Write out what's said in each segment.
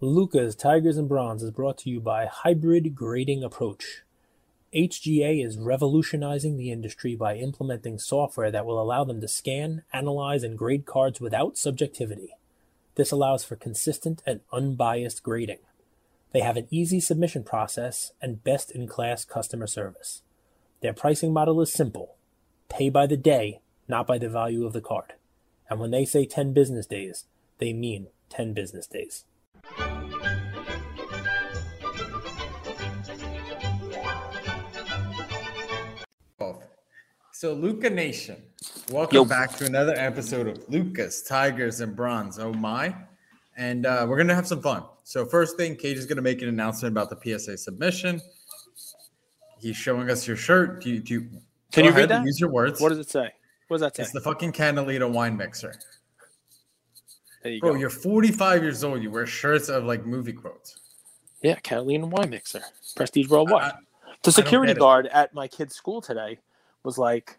Luca's Tigers and Bronze is brought to you by Hybrid Grading Approach. HGA is revolutionizing the industry by implementing software that will allow them to scan, analyze, and grade cards without subjectivity. This allows for consistent and unbiased grading. They have an easy submission process and best in class customer service. Their pricing model is simple pay by the day, not by the value of the card. And when they say 10 business days, they mean 10 business days. So, Luca Nation, welcome Yo. back to another episode of Lucas, Tigers, and Bronze. Oh my. And uh, we're going to have some fun. So, first thing, Cage is going to make an announcement about the PSA submission. He's showing us your shirt. Do you, do you, Can you read that? Use your words. What does it say? What does that say? It's the fucking Canalita wine mixer. there you Bro, go. you're 45 years old. You wear shirts of like movie quotes. Yeah, Catalina Wine Mixer, Prestige Worldwide. I- the I security guard at my kid's school today was like,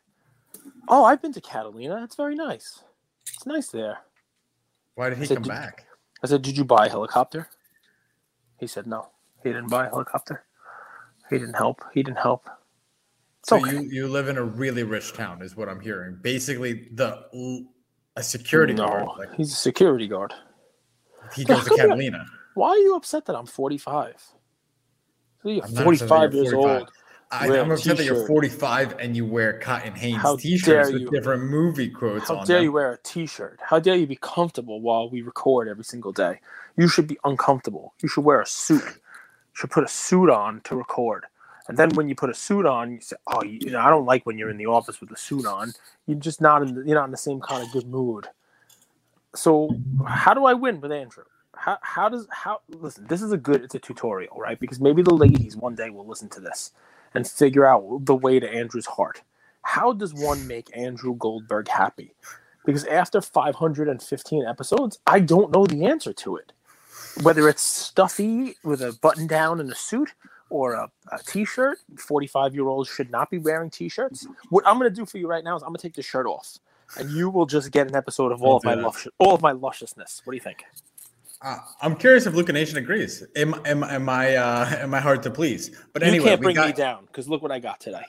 "Oh, I've been to Catalina. It's very nice. It's nice there." Why did he So come back? I said, "Did you buy a helicopter?" He said, "No, he didn't buy a helicopter. He didn't help. He didn't help." It's So okay. you you live in a really rich town, is what I'm hearing. Basically, the a security guard. no, Like he's a security guard. he goes to Catalina. Why are you upset that I'm 45? So you're I'm not upset that 45 you're years 45. old. I, Wear I'm a upset that you're 45 and you wear Cotton Hanes How t-shirts with different movie quotes on. How dare them. you wear a t-shirt? How dare you be comfortable while we record every single day? You should be uncomfortable. You should wear a suit. You should put a suit on to record. And then when you put a suit on, you say, "Oh, you know, I don't like when you're in the office with a suit on. You're just not in the, you're not in the same kind of good mood." So, how do I win with Andrew? How, how does how listen? This is a good it's a tutorial, right? Because maybe the ladies one day will listen to this and figure out the way to Andrew's heart. How does one make Andrew Goldberg happy? Because after 515 episodes, I don't know the answer to it. Whether it's stuffy with a button down and a suit or a, a t-shirt, 45 year olds should not be wearing t-shirts. What I'm going to do for you right now is I'm going to take the shirt off, and you will just get an episode of all of my lush, all of my lusciousness. What do you think? Uh, I'm curious if Luca Nation agrees. Am, am, am I uh, am I hard to please? But anyway, you can't we bring got, me down because look what I got today.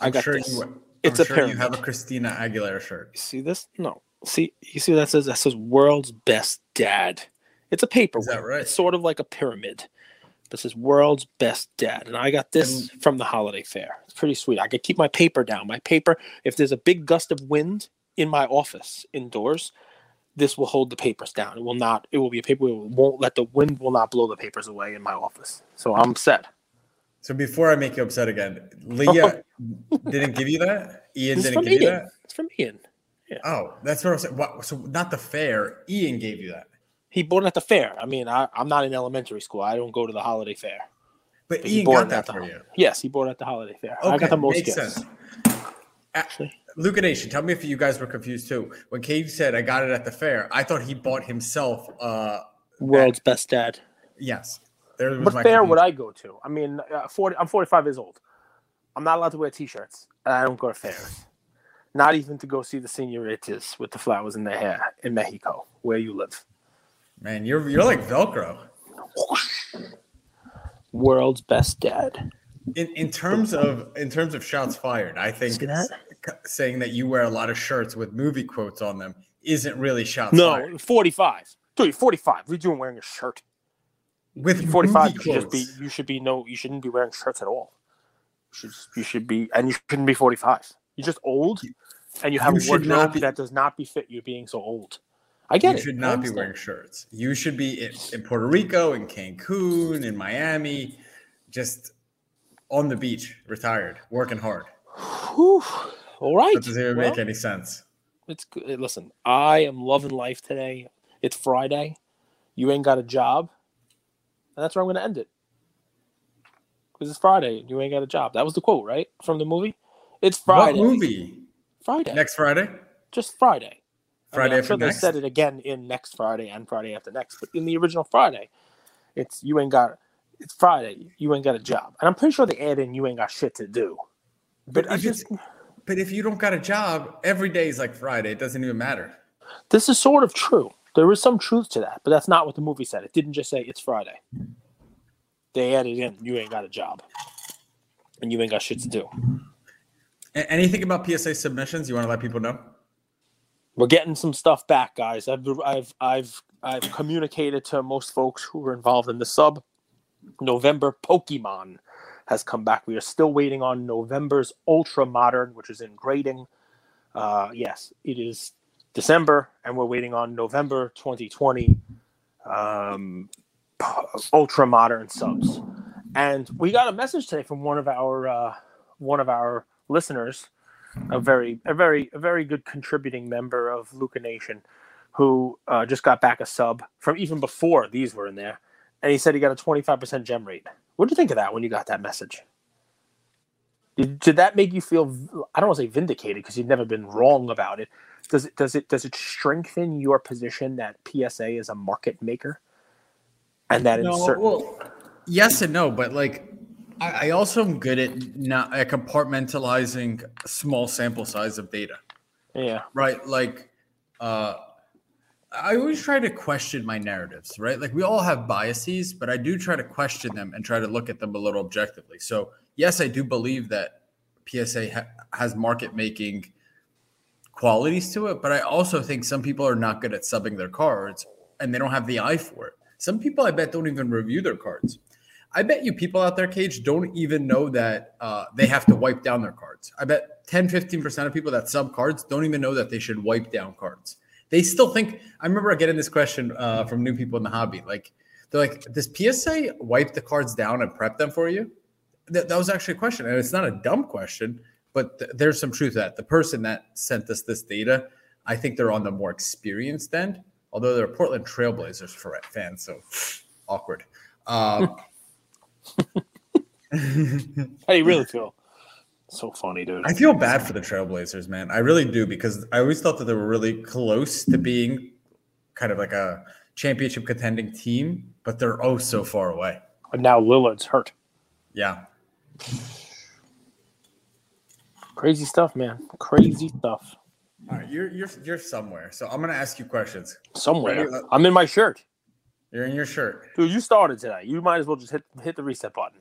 I I'm got sure this. you. I'm It's a sure you have a. Christina Aguilera shirt. You see this? No. See, you see what that says? That says world's best dad. It's a paper. Is that right? It's sort of like a pyramid. This is world's best dad, and I got this from the holiday fair. It's pretty sweet. I could keep my paper down. My paper. If there's a big gust of wind in my office indoors, this will hold the papers down. It will not. It will be a paper. It won't let the wind will not blow the papers away in my office. So I'm set. So before I make you upset again, Leah oh. didn't give you that. Ian didn't give you that. It's from Ian. Oh, that's what I was saying. What, so not the fair. Ian gave you that, He bought it at the fair. I mean, I, I'm not in elementary school. I don't go to the holiday fair. but But he Ian bought got that for you. Yes, he bought it at the holiday fair. I got the most makes gifts. sense. Actually, Luca Nation, tell me if you guys were confused too. When Cage said I got it at the fair, I thought he bought himself. uh world's best dad. Yes, there was What my fair would. I go to? I mean, uh, 40, I'm 45 years old. I'm not allowed to wear t-shirts, and I don't go to fairs. Not even to go see the senoritas with the flowers in their hair in Mexico, where you live. Man, you're you're like Velcro. World's best dad. In in terms of in terms of shots fired, I think See that? s- saying that you wear a lot of shirts with movie quotes on them isn't really shots No, fired. 45. Dude, you're 45. What are you doing wearing a shirt? With You're 45. You should just be. You should be no. You shouldn't be wearing shirts at all. You should. You should be, and you shouldn't be 45. You're just old, and you have You a wardrobe be- that does not befit you being so old. I get You it. You should not be wearing shirts. You should be in, in Puerto Rico, in Cancun, in Miami, just on the beach, retired, working hard. Whew. All right. That doesn't even Well, make any sense. It's good. Eh, listen, I am loving life today. It's Friday. You ain't got a job, and that's where I'm going to end it. Because it's Friday. You ain't got a job. That was the quote, right, from the movie. It's Friday. What movie? Friday. Next Friday? Just Friday. I mean, Friday I'm sure they said it again in next Friday and Friday after next, but in the original Friday, it's you ain't got. It's Friday. You ain't got a job, and I'm pretty sure they add in you ain't got shit to do. But I if it's, but if you don't got a job, every day is like Friday. It doesn't even matter. This is sort of true. There is some truth to that, but that's not what the movie said. It didn't just say it's Friday. They added in, you ain't got a job, and you ain't got shit to do. Anything about PSA submissions you want to let people know? We're getting some stuff back, guys. I've I've I've I've communicated to most folks who were involved in the sub. November Pokemon has come back. We are still waiting on November's Ultra Modern, which is in grading. Uh, yes, it is December, and we're waiting on November 2020 um, Ultra Modern subs. And we got a message today from one of our uh, one of our listeners, a very a very a very good contributing member of Luca Nation, who uh, just got back a sub from even before these were in there, and he said he got a 25% gem rate. What did you think of that when you got that message? Did, did that make you feel? I don't want to say vindicated because you've never been wrong about it. Does it does it does it strengthen your position that PSA is a market maker, and that in certain well, yes and no, but like I, I also am good at not at compartmentalizing small sample size of data. yeah right like uh i always try to question my narratives right like we all have biases but i do try to question them and try to look at them a little objectively so yes i do believe that psa ha- has market making qualities to it but i also think some people are not good at subbing their cards and they don't have the eye for it some people i bet don't even review their cards I bet you people out there, Cage, don't even know that uh, they have to wipe down their cards. I bet 10, 15% of people that sub cards don't even know that they should wipe down cards. They still think, I remember getting this question uh, from new people in the hobby. Like, they're like, does PSA wipe the cards down and prep them for you? That, that was actually a question. And it's not a dumb question, but th- there's some truth to that. The person that sent us this data, I think they're on the more experienced end, although they're Portland Trailblazers for fans. So awkward. Um, How do you really feel? So funny, dude. I feel bad for the Trailblazers, man. I really do because I always thought that they were really close to being kind of like a championship contending team, but they're oh so far away. And now Lillard's hurt. Yeah. Crazy stuff, man. Crazy stuff. All right, you're you're you're somewhere. So I'm gonna ask you questions. Somewhere. I'm in my shirt. You're in your shirt. Dude, you started today. You might as well just hit hit the reset button.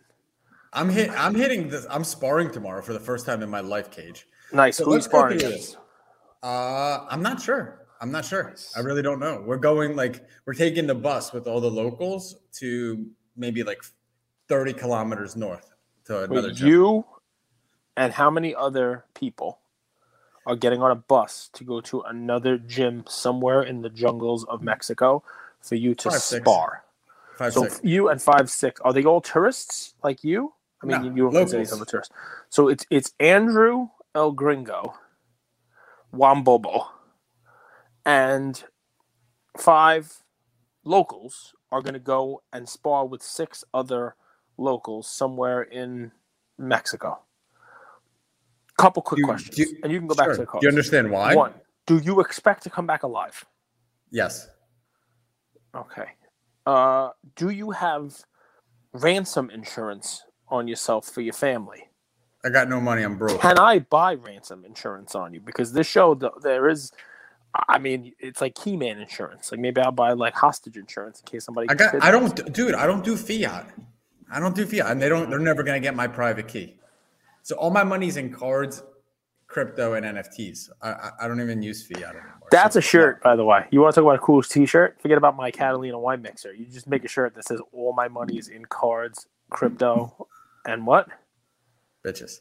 I'm hit. I'm hitting this. I'm sparring tomorrow for the first time in my life, Cage. Nice. So Who sparring against? Uh, I'm not sure. I'm not sure. I really don't know. We're going like we're taking the bus with all the locals to maybe like 30 kilometers north to another. Wait, gym. you and how many other people are getting on a bus to go to another gym somewhere in the jungles of Mexico for you to Five, six. spar? Five, So six. you and five six are they all tourists like you? I mean, No, you don't consider locals. yourself a tourist. So it's it's Andrew El Gringo, Wambobo, and five locals are going to go and spar with six other locals somewhere in Mexico. Couple quick Do- questions, do- and you can go back to the Do you understand why? One, do you expect to come back alive? Yes. Okay. Uh, do you have ransom insurance on yourself for your family? I got no money. I'm broke. Can I buy ransom insurance on you? Because this show, there is, I mean, it's like key man insurance. Like maybe I'll buy like hostage insurance in case somebody. I got. I don't, dude. I don't do fiat. I don't do fiat, and they don't. They're never gonna get my private key. So all my money's in cards, crypto, and NFTs. I, I, I don't even use fiat anymore. That's So- a shirt, by the way. You want to talk about a cool T-shirt? Forget about my Catalina wine mixer. You just make a shirt that says "All my money is in cards, crypto, and what?" bitches.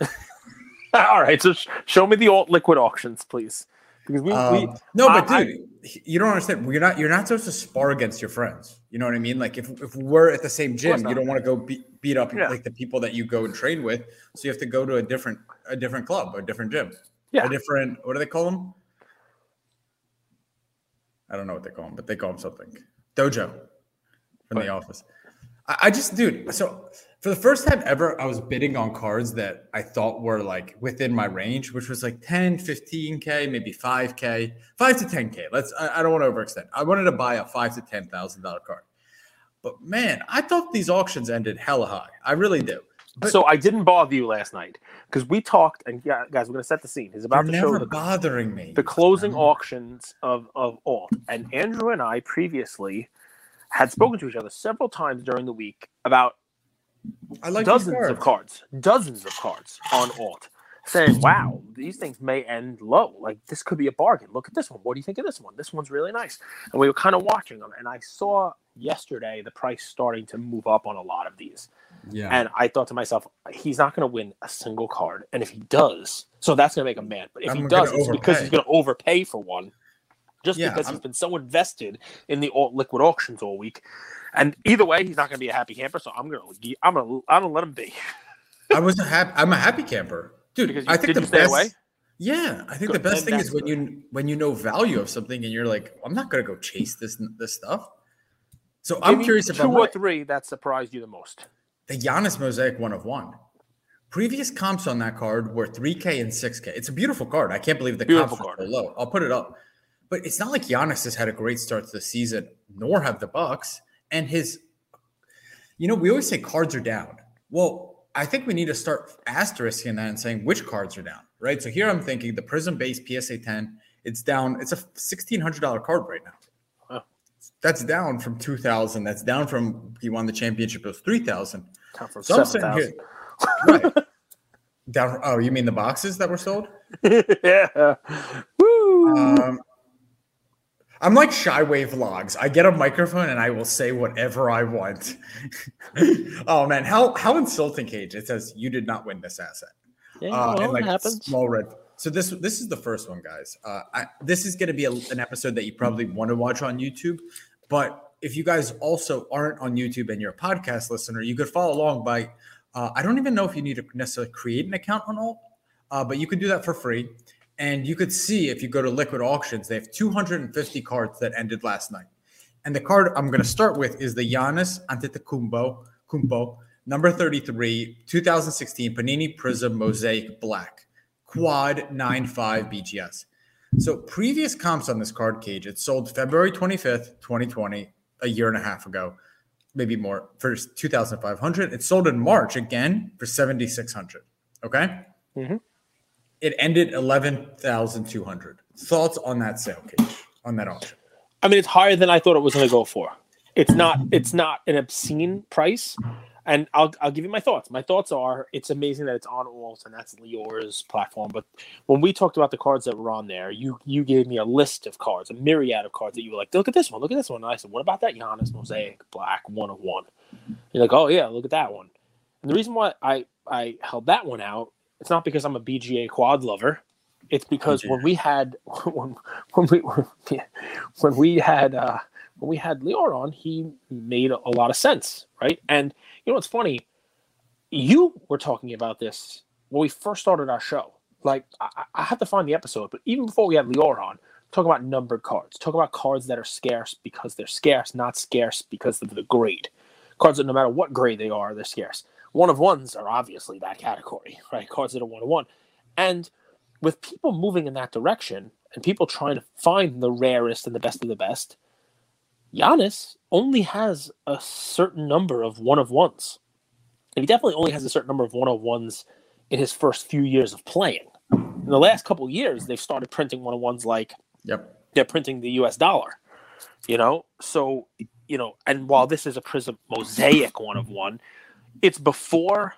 All right, so sh- show me the alt liquid auctions, please, because we, we Um, no, but I- dude, you don't understand. You're not. You're not supposed to spar against your friends. You know what I mean? Like if, if we're at the same gym, you don't want to go beat, beat up Yeah. like the people that you go and train with. So you have to go to a different a different club, a different gym, Yeah. a different. What do they call them? I don't know what they call them, but they call them something. Dojo from the office. I, I just, dude. So for the first time ever, I was bidding on cards that I thought were like within my range, which was like 10, 15K, maybe 5K, 5 to 10K. Let's, I, I don't want to overextend. I wanted to buy a five to $10,000 card. But man, I thought these auctions ended hella high. I really do. But- so I didn't bother you last night because we talked, and yeah, guys, we're gonna set the scene. He's about to show never the, bothering me. the closing auctions of of alt, and Andrew and I previously had hmm. spoken to each other several times during the week about like dozens of cards, dozens of cards on alt, saying, "Wow, these things may end low. Like this could be a bargain. Look at this one. What do you think of this one? This one's really nice." And we were kind of watching them, and I saw yesterday the price starting to move up on a lot of these, Yeah. and I thought to myself, "He's not going to win a single card, and if he does, so that's going to make him mad. But if he I'm does, gonna it's because he's going to overpay for one." Just Yeah, because I'm- he's been so invested in the alt liquid auctions all week, and either way, he's not going to be a happy camper. So I'm I'm gonna, I'm gonna let him be. I was a happy. I'm a happy camper, dude. Because you- I think the best. away? Yeah, I think Good, the best then thing is when you when you know value of something and you're like, I'm not gonna go chase this this stuff. So Give I'm curious if two or right. three that surprised you the most. the Giannis Mosaic one of one. Previous comps on that card were 3K and 6K. It's a beautiful card. I can't believe the Beautiful comps card. are so low. I'll put it up. But it's not like Giannis has had a great start to the season, nor have the Bucks. And his, you know, we always say cards are down. Well, I think we need to start asterisking that and saying which cards are down, right? So here I'm thinking the Prism base PSA 10, it's down. It's a $1,600 card right now. That's down from 2000. That's down from he won the championship. It was 3000. Time for So I'm sitting thousand. here. Right. Down. Oh, you mean the boxes that were sold? yeah. Woo. Um, I'm like Shyway Vlogs. I get a microphone and I will say whatever I want. oh man, how how insulting, Cage! It says you did not win this asset. yeah, Uh, well, and like happens. small red. So this this is the first one, guys. Uh, I, this is going to be a, an episode that you probably want to watch on YouTube, but if you guys also aren't on YouTube and you're a podcast listener, you could follow along by. Uh, I don't even know if you need to necessarily create an account on Alt, uh, but you can do that for free. And you could see if you go to Liquid Auctions, they have 250 cards that ended last night. And the card I'm going to start with is the Giannis Antetokounmpo, Kumpo, number 33, 2016 Panini Prism Mosaic Black, quad 95 BGS. So previous comps on this card cage, it sold February 25th, 2020, a year and a half ago, maybe more, for 2,500. It sold in March again for 7,600. Okay. Mhm. It ended 11,200. Thoughts on that sale cage, on that auction? I mean, it's higher than I thought it was going to go for. It's not. It's not an obscene price, and I'll I'll give you my thoughts. My thoughts are: it's amazing that it's on Alt and that's Leore's platform. But when we talked about the cards that were on there, you you gave me a list of cards, a myriad of cards that you were like, look at this one, look at this one. And I said, what about that Giannis Mosaic Black one of one? You're like, oh yeah, look at that one. And the reason why I I held that one out, it's not because I'm a BGS quad lover. It's because when we had when when we when we had uh, when we had Leore on, he made a, a lot of sense, right? And you know what's funny? You were talking about this when we first started our show. Like I, I have to find the episode, but even before we had Leore on, talk about numbered cards. Talk about cards that are scarce because they're scarce, not scarce because of the grade. Cards that no matter what grade they are, they're scarce. One of ones are obviously that category, right? Cards that are one of one. And with people moving in that direction and people trying to find the rarest and the best of the best, Giannis only has a certain number of one of ones. And he definitely only has a certain number of one of ones in his first few years of playing. In the last couple of years, they've started printing one of ones like Yep. they're printing the US dollar. You know? So, you know, and while this is a Prism Mosaic one of one, it's before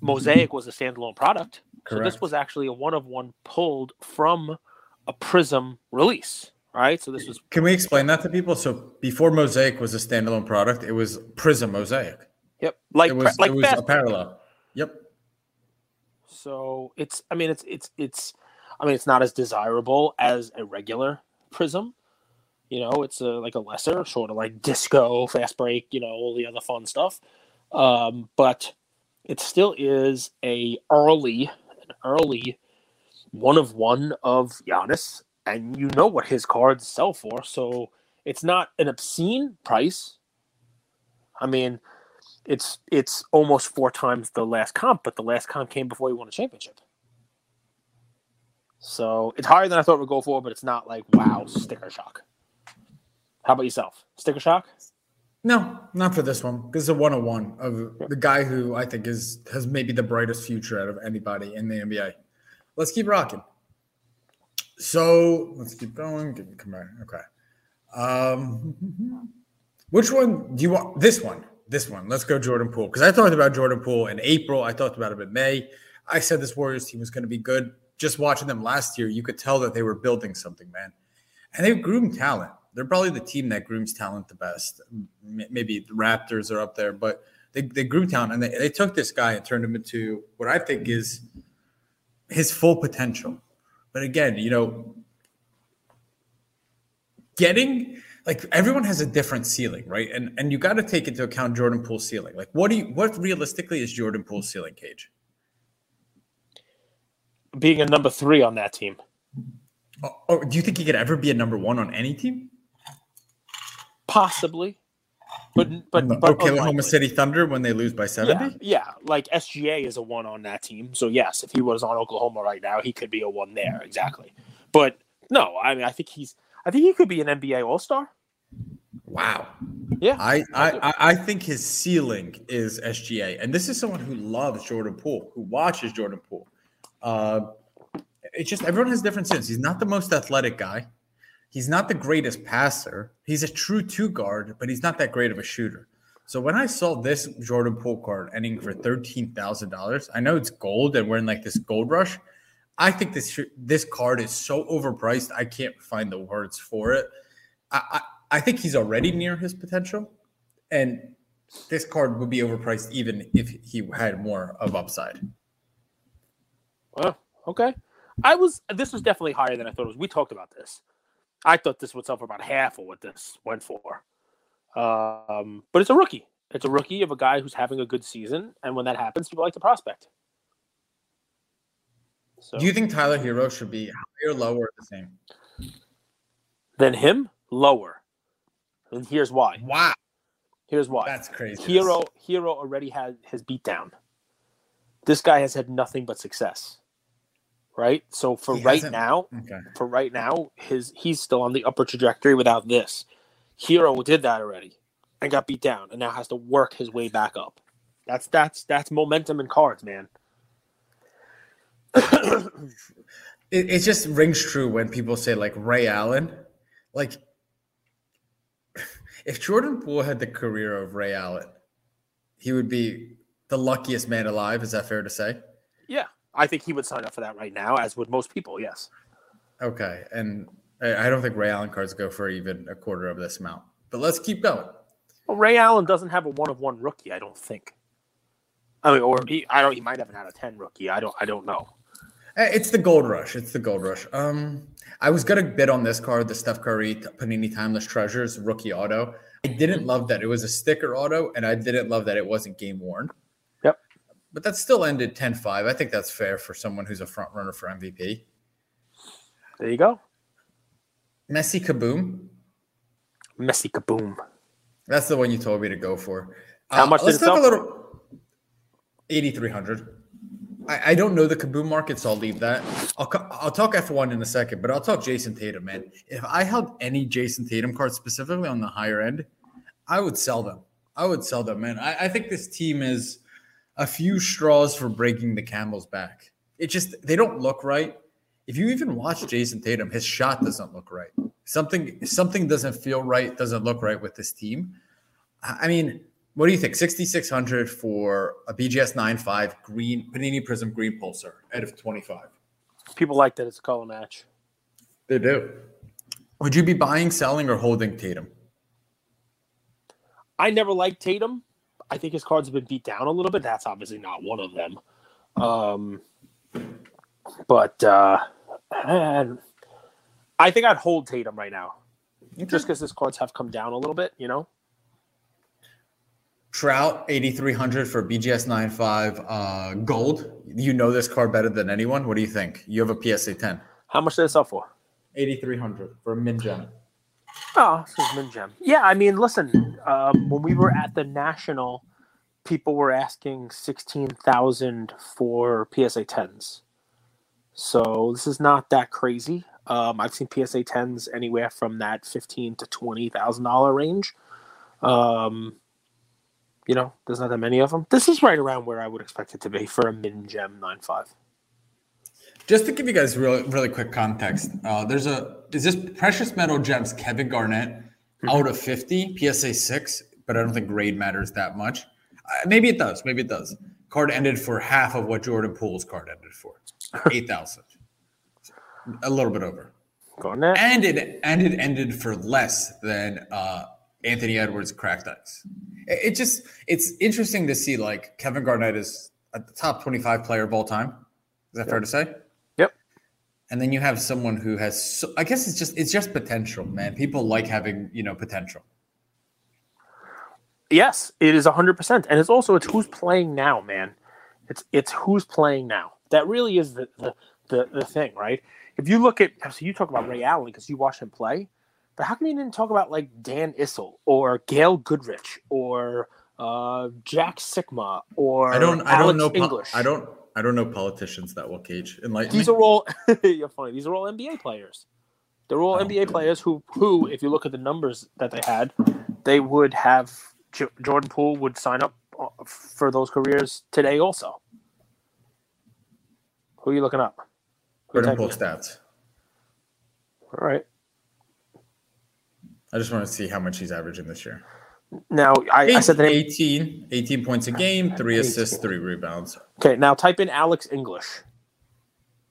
Mosaic was a standalone product. Correct. So this was actually a one of one pulled from a Prism release, right? So this was Can we explain that to people? So before Mosaic was a standalone product, it was Prism Mosaic. yep, like it was like it was a parallel. Yep. So it's I mean it's it's it's I mean it's not as desirable as a regular Prism. You know, it's a like a lesser sort of like disco, fast break, you know, all the other fun stuff. Um, but it still is a early an early one of one of Giannis, and you know what his cards sell for, so it's not an obscene price. I mean, it's it's almost four times the last comp, but the last comp came before he won a championship. So it's higher than I thought it would go for, but it's not like wow, sticker shock. How about yourself? Sticker shock? No, not for this one because it's a one on one of the guy who I think is has maybe the brightest future out of anybody in the NBA. Let's keep rocking. So let's keep going. Come back. Okay. Um, which one do you want? This one. This one. Let's go Jordan Poole because I talked about Jordan Poole in April. I talked about him in May. I said this Warriors team was going to be good. Just watching them last year, you could tell that they were building something, man. And they groomed talent they're probably the team that grooms talent the best. Maybe the Raptors are up there, but they, they groom talent and they, they took this guy and turned him into what I think is his full potential. But again, you know, getting like everyone has a different ceiling, right? And and you got to take into account Jordan Poole's ceiling. Like, what do you what realistically is Jordan Poole's ceiling, Cage? Being a number three on that team. Oh, oh, do you think he could ever be a number one on any team? Possibly. But mm-hmm. but, mm-hmm. but oh, Oklahoma unlikely. City Thunder when they lose by 70? Yeah, yeah, like SGA is a one on that team. So yes, if he was on Oklahoma right now, he could be a one there, mm-hmm. exactly. But no, I mean I think he's I think he could be an NBA All-Star. Wow. Yeah. I, I, I think his ceiling is SGA. And this is someone who loves Jordan Poole, who watches Jordan Poole. Uh, it's just everyone has different sins. He's not the most athletic guy. He's not the greatest passer. He's a true two guard, but he's not that great of a shooter. So when I saw this Jordan Poole card ending for thirteen thousand dollars, I know it's gold and we're in like this gold rush. I think this this card is so overpriced. I can't find the words for it. I, I, I think he's already near his potential, and this card would be overpriced even if he had more of upside. Well, okay. I was. This was definitely higher than I thought it was. We talked about this. I thought this would sell for about half of what this went for. Um, but it's a rookie. It's a rookie of a guy who's having a good season, and when that happens, people like to prospect. So, Do you think Tyler Herro should be higher, lower, or the same? Than him, lower. And here's why. Wow. Here's why. That's crazy. Herro Herro already had his beat down. This guy has had nothing but success right? So for he right now, okay. for right now, his he's still on the upper trajectory without this. Herro did that already and got beat down, and now has to work his way back up. That's that's that's momentum in cards, man. it, it just rings true when people say like Ray Allen, like if Jordan Poole had the career of Ray Allen, he would be the luckiest man alive. Is that fair to say? Yeah. I think he would sign up for that right now, as would most people. Yes. Okay, and I don't think Ray Allen cards go for even a quarter of this amount. But let's keep going. Well, Ray Allen doesn't have a one of one rookie. I don't think. I mean, or he, I don't. He might have had a ten rookie. I don't. I don't know. Eh, it's the gold rush. It's the gold rush. Um, I was gonna bid on this card, the Steph Curry Panini Timeless Treasures rookie auto. I didn't love that it was a sticker auto, and I didn't love that it wasn't game worn but that still ended 10-5. I think that's fair for someone who's a front runner for MVP. There you go. Messi Kaboom. Messi Kaboom. That's the one you told me to go for. How uh, much let's talk a little 8300 I, I don't know the Kaboom market, so I'll leave that. I'll, I'll talk F1 in a second, but I'll talk Jayson Tatum, man. If I held any Jayson Tatum cards specifically on the higher end, I would sell them. I would sell them, man. I, I think this team is – a few straws for breaking the camel's back. It just they don't look right. If you even watch Jayson Tatum, his shot doesn't look right. Something something doesn't feel right, doesn't look right with this team. I mean, what do you think? 6600 for a BGS 95 green Panini Prism green pulsar out of 25. People like that it's a color match. They do. Would you be buying, selling, or holding Tatum? I never liked Tatum. I think his cards have been beat down a little bit. That's obviously not one of them. Um, but uh, I think I'd hold Tatum right now, okay. just because his cards have come down a little bit. You know. Trout, 8,300 for BGS 95 uh, gold. You know this card better than anyone. What do you think? You have a PSA 10. How much did it sell for? 8,300 for a Min Gem. Oh, this is. Yeah, I mean, listen, um, when we were at the National, people were asking 16,000 for PSA 10s. So this is not that crazy. Um, I've seen PSA 10s anywhere from that fifteen to twenty thousand dollar range. Um, you know, there's not that many of them. This is right around where I would expect it to be for a min gem nine five. Just to give you guys really really quick context, uh, there's a is this precious metal gems Kevin Garnett mm-hmm. out of 50 PSA six, but I don't think grade matters that much. Uh, maybe it does. Maybe it does. Card ended for half of what Jordan Poole's card ended for, eight thousand, a little bit over. Garnett. And it and it ended for less than uh, Anthony Edwards cracked ice. It, it just it's interesting to see like Kevin Garnett is a top 25 player of all time. Is that yep. fair to say? And then you have someone who has so, I guess it's just it's just potential, man. People like having, you know, potential. Yes, it is 100% and it's also it's who's playing now, man. It's it's who's playing now. That really is the the the, the thing, right? If you look at so you talk about Ray Allen because you watched him play, but how come you didn't talk about like Dan Issel or Gail Goodrich or uh, Jack Sikma or I don't I don't know English? I don't I don't know politicians that will Cage. Enlighten These me. are all you're funny. These are all NBA players. They're all oh. NBA players who who, if you look at the numbers that they had, they would have Jordan Poole would sign up uh, for those careers today also. Who are you looking up? Jordan Poole stats. All right. I just want to see how much he's averaging this year. Now, I, Eight, I said the name. 18, 18 points a game, three 18. assists, three rebounds. Okay, now type in Alex English,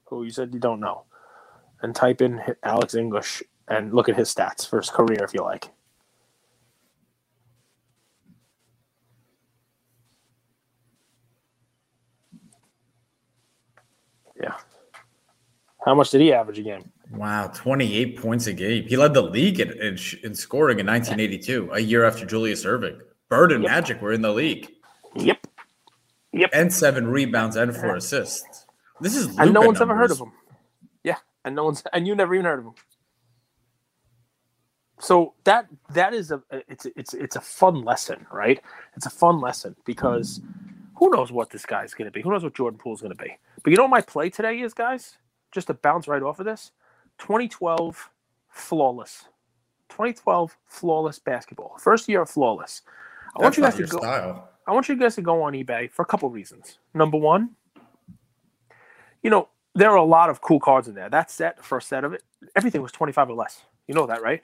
who you said you don't know, and type in Alex English and look at his stats for his career if you like. Yeah. How much did he average a game? Wow, 28 points a game. He led the league in, in, in scoring in 1982, a year after Julius Erving. Bird and yep. Magic were in the league. Yep. Yep. And seven rebounds and four assists. This is Luka and no one's numbers. ever heard of him. Yeah, and no one's and you never even heard of him. So that that is a it's it's it's a fun lesson, right? It's a fun lesson because who knows what this guy's going to be? Who knows what Jordan Poole's going to be? But you know what my play today is, guys? Just to bounce right off of this, 2012 flawless. 2012 flawless basketball. First year of flawless. I That's want you guys to go. Style. I want you guys to go on eBay for a couple reasons. Number one, you know there are a lot of cool cards in there. That set, the first set of it, everything was 25 or less. You know that, right?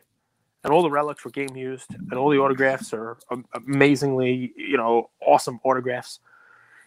And all the relics were game used, and all the autographs are amazingly, you know, awesome autographs.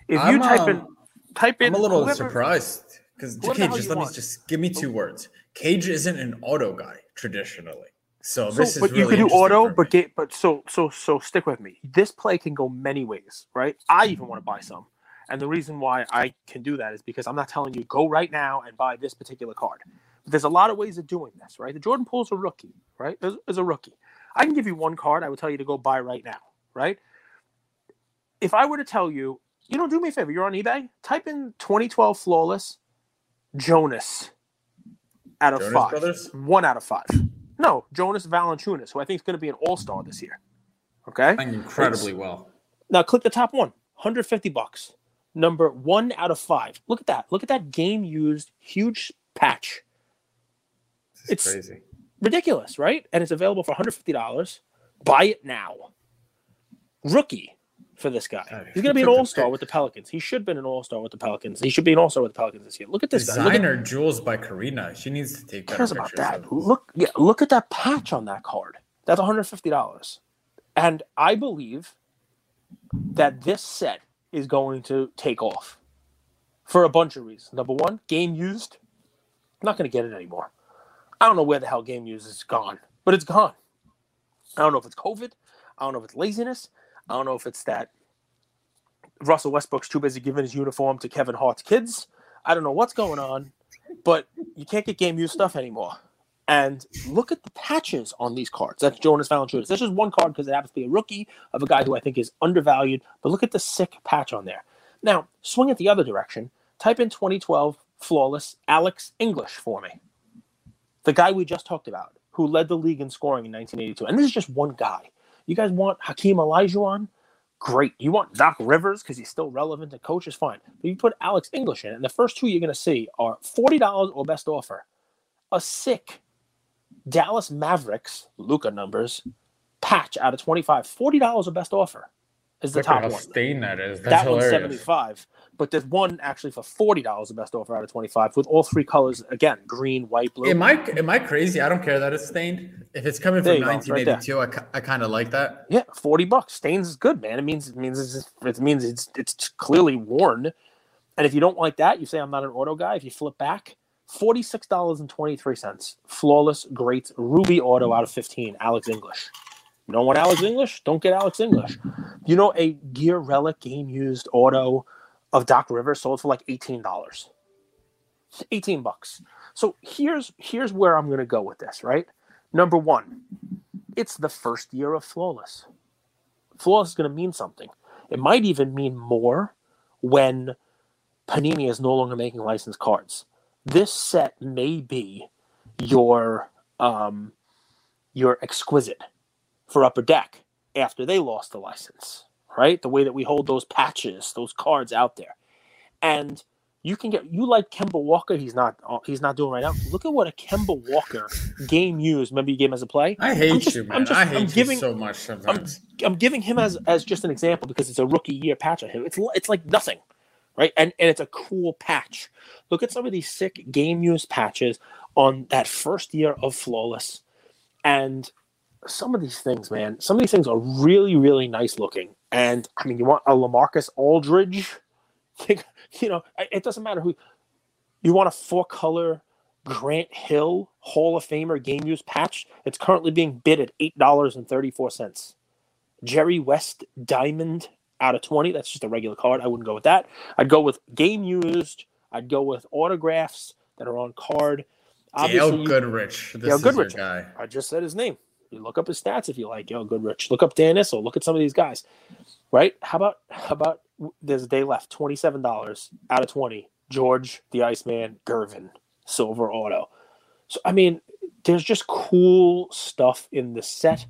If you I'm, type in, um, type in. I'm a little whoever, surprised because Cage, just let want. me just give me two words. Cage isn't an auto guy traditionally. So, so this is but really you can do auto, but get but so so so stick with me. This play can go many ways, right? I even want to buy some. And the reason why I can do that is because I'm not telling you go right now and buy this particular card. But there's a lot of ways of doing this, right? The Jordan Poole's a rookie, right? Is a rookie. I can give you one card. I would tell you to go buy right now, right? If I were to tell you, you know, do me a favor, you're on eBay, type in 2012 flawless Jonas out of Jonas five. Brothers? One out of five. No, Jonas Valanciunas, who I think is going to be an All Star this year. Okay, playing incredibly it's, well. Now click the top one, 150 bucks. Number one out of five. Look at that. Look at that game used huge patch. it's crazy, ridiculous, right? And it's available for 150 dollars. Buy it now. Rookie for this guy. Oh, He's going to be an all star with the Pelicans. He should have been an all star with the Pelicans. He should be an all star with the Pelicans this year. Look at this designer guy. jewels by Karina. She needs to take cares about that. Look, yeah, look at that patch on that card. That's one hundred fifty dollars, and I believe that this set is going to take off for a bunch of reasons. Number one, game used. I'm not going to get it anymore. I don't know where the hell game used is gone, but it's gone. I don't know if it's COVID. I don't know if it's laziness. I don't know if it's that Russell Westbrook's too busy giving his uniform to Kevin Hart's kids. I don't know what's going on, but you can't get game used stuff anymore. And look at the patches on these cards. That's Jonas Valanciunas. That's just one card because it happens to be a rookie of a guy who I think is undervalued. But look at the sick patch on there. Now, swing it the other direction. Type in 2012 flawless Alex English for me. The guy we just talked about, who led the league in scoring in 1982. And this is just one guy. You guys want Hakeem Olajuwon? Great. You want Doc Rivers because he's still relevant to coach is fine. But you put Alex English in, and the first two you're going to see are forty dollars or best offer. A sick Dallas Mavericks Luka numbers patch out of 25, $40 or best offer is the Look top how one. that is. That's that one's 75 but there's one actually for $40 the best offer out of 25 with all three colors again green white blue. Am I am I crazy? I don't care that it's stained. If it's coming There from you go, right 1982, I, I kind of like that. yeah 40 bucks. Stains is good man. It means it means it's, it means it's it's clearly worn. And if you don't like that you say i'm not an auto guy. If you flip back $46.23 flawless great ruby auto out of 15 alex english. You don't want alex english? Don't get alex english. You know a gear relic game used auto of doc rivers sold for like $18 18 bucks. So here's here's where i'm going to go with this right? Number one it's the first year of flawless. Flawless is going to mean something. It might even mean more when panini is no longer making licensed cards. This set may be your um your exquisite for upper deck after they lost the license right the way that we hold those patches those cards out there and you can get you like Kemba Walker. He's not uh, he's not doing right now. Look at what a Kemba Walker game used. Remember you gave him as a play. I hate I'm just- you, I'm just- I I'm giving- you so much sometimes. I'm giving him as as just an example because it's a rookie year patch on him. It's it's like nothing, right? And and it's a cool patch. Look at some of these sick game used patches on that first year of flawless, and some of these things, man. Some of these things are really really nice looking. And I mean, you want a Lamarcus Aldridge? you know, it doesn't matter who. You want a four color Grant Hill Hall of Famer game used patch? It's currently being bid at eight dollars and thirty four cents. Jerry West Diamond out of 20. That's just a regular card. I wouldn't go with that. I'd go with game used. I'd go with autographs that are on card. Dale Goodrich. This Dale is Goodrich. I just said his name. You look up his stats if you like. Yo, Goodrich. Look up Dan Issel. Look at some of these guys. Right? How about how about there's a day left, twenty seven dollars out of twenty. George the Iceman Gervin silver auto. So I mean, there's just cool stuff in the set.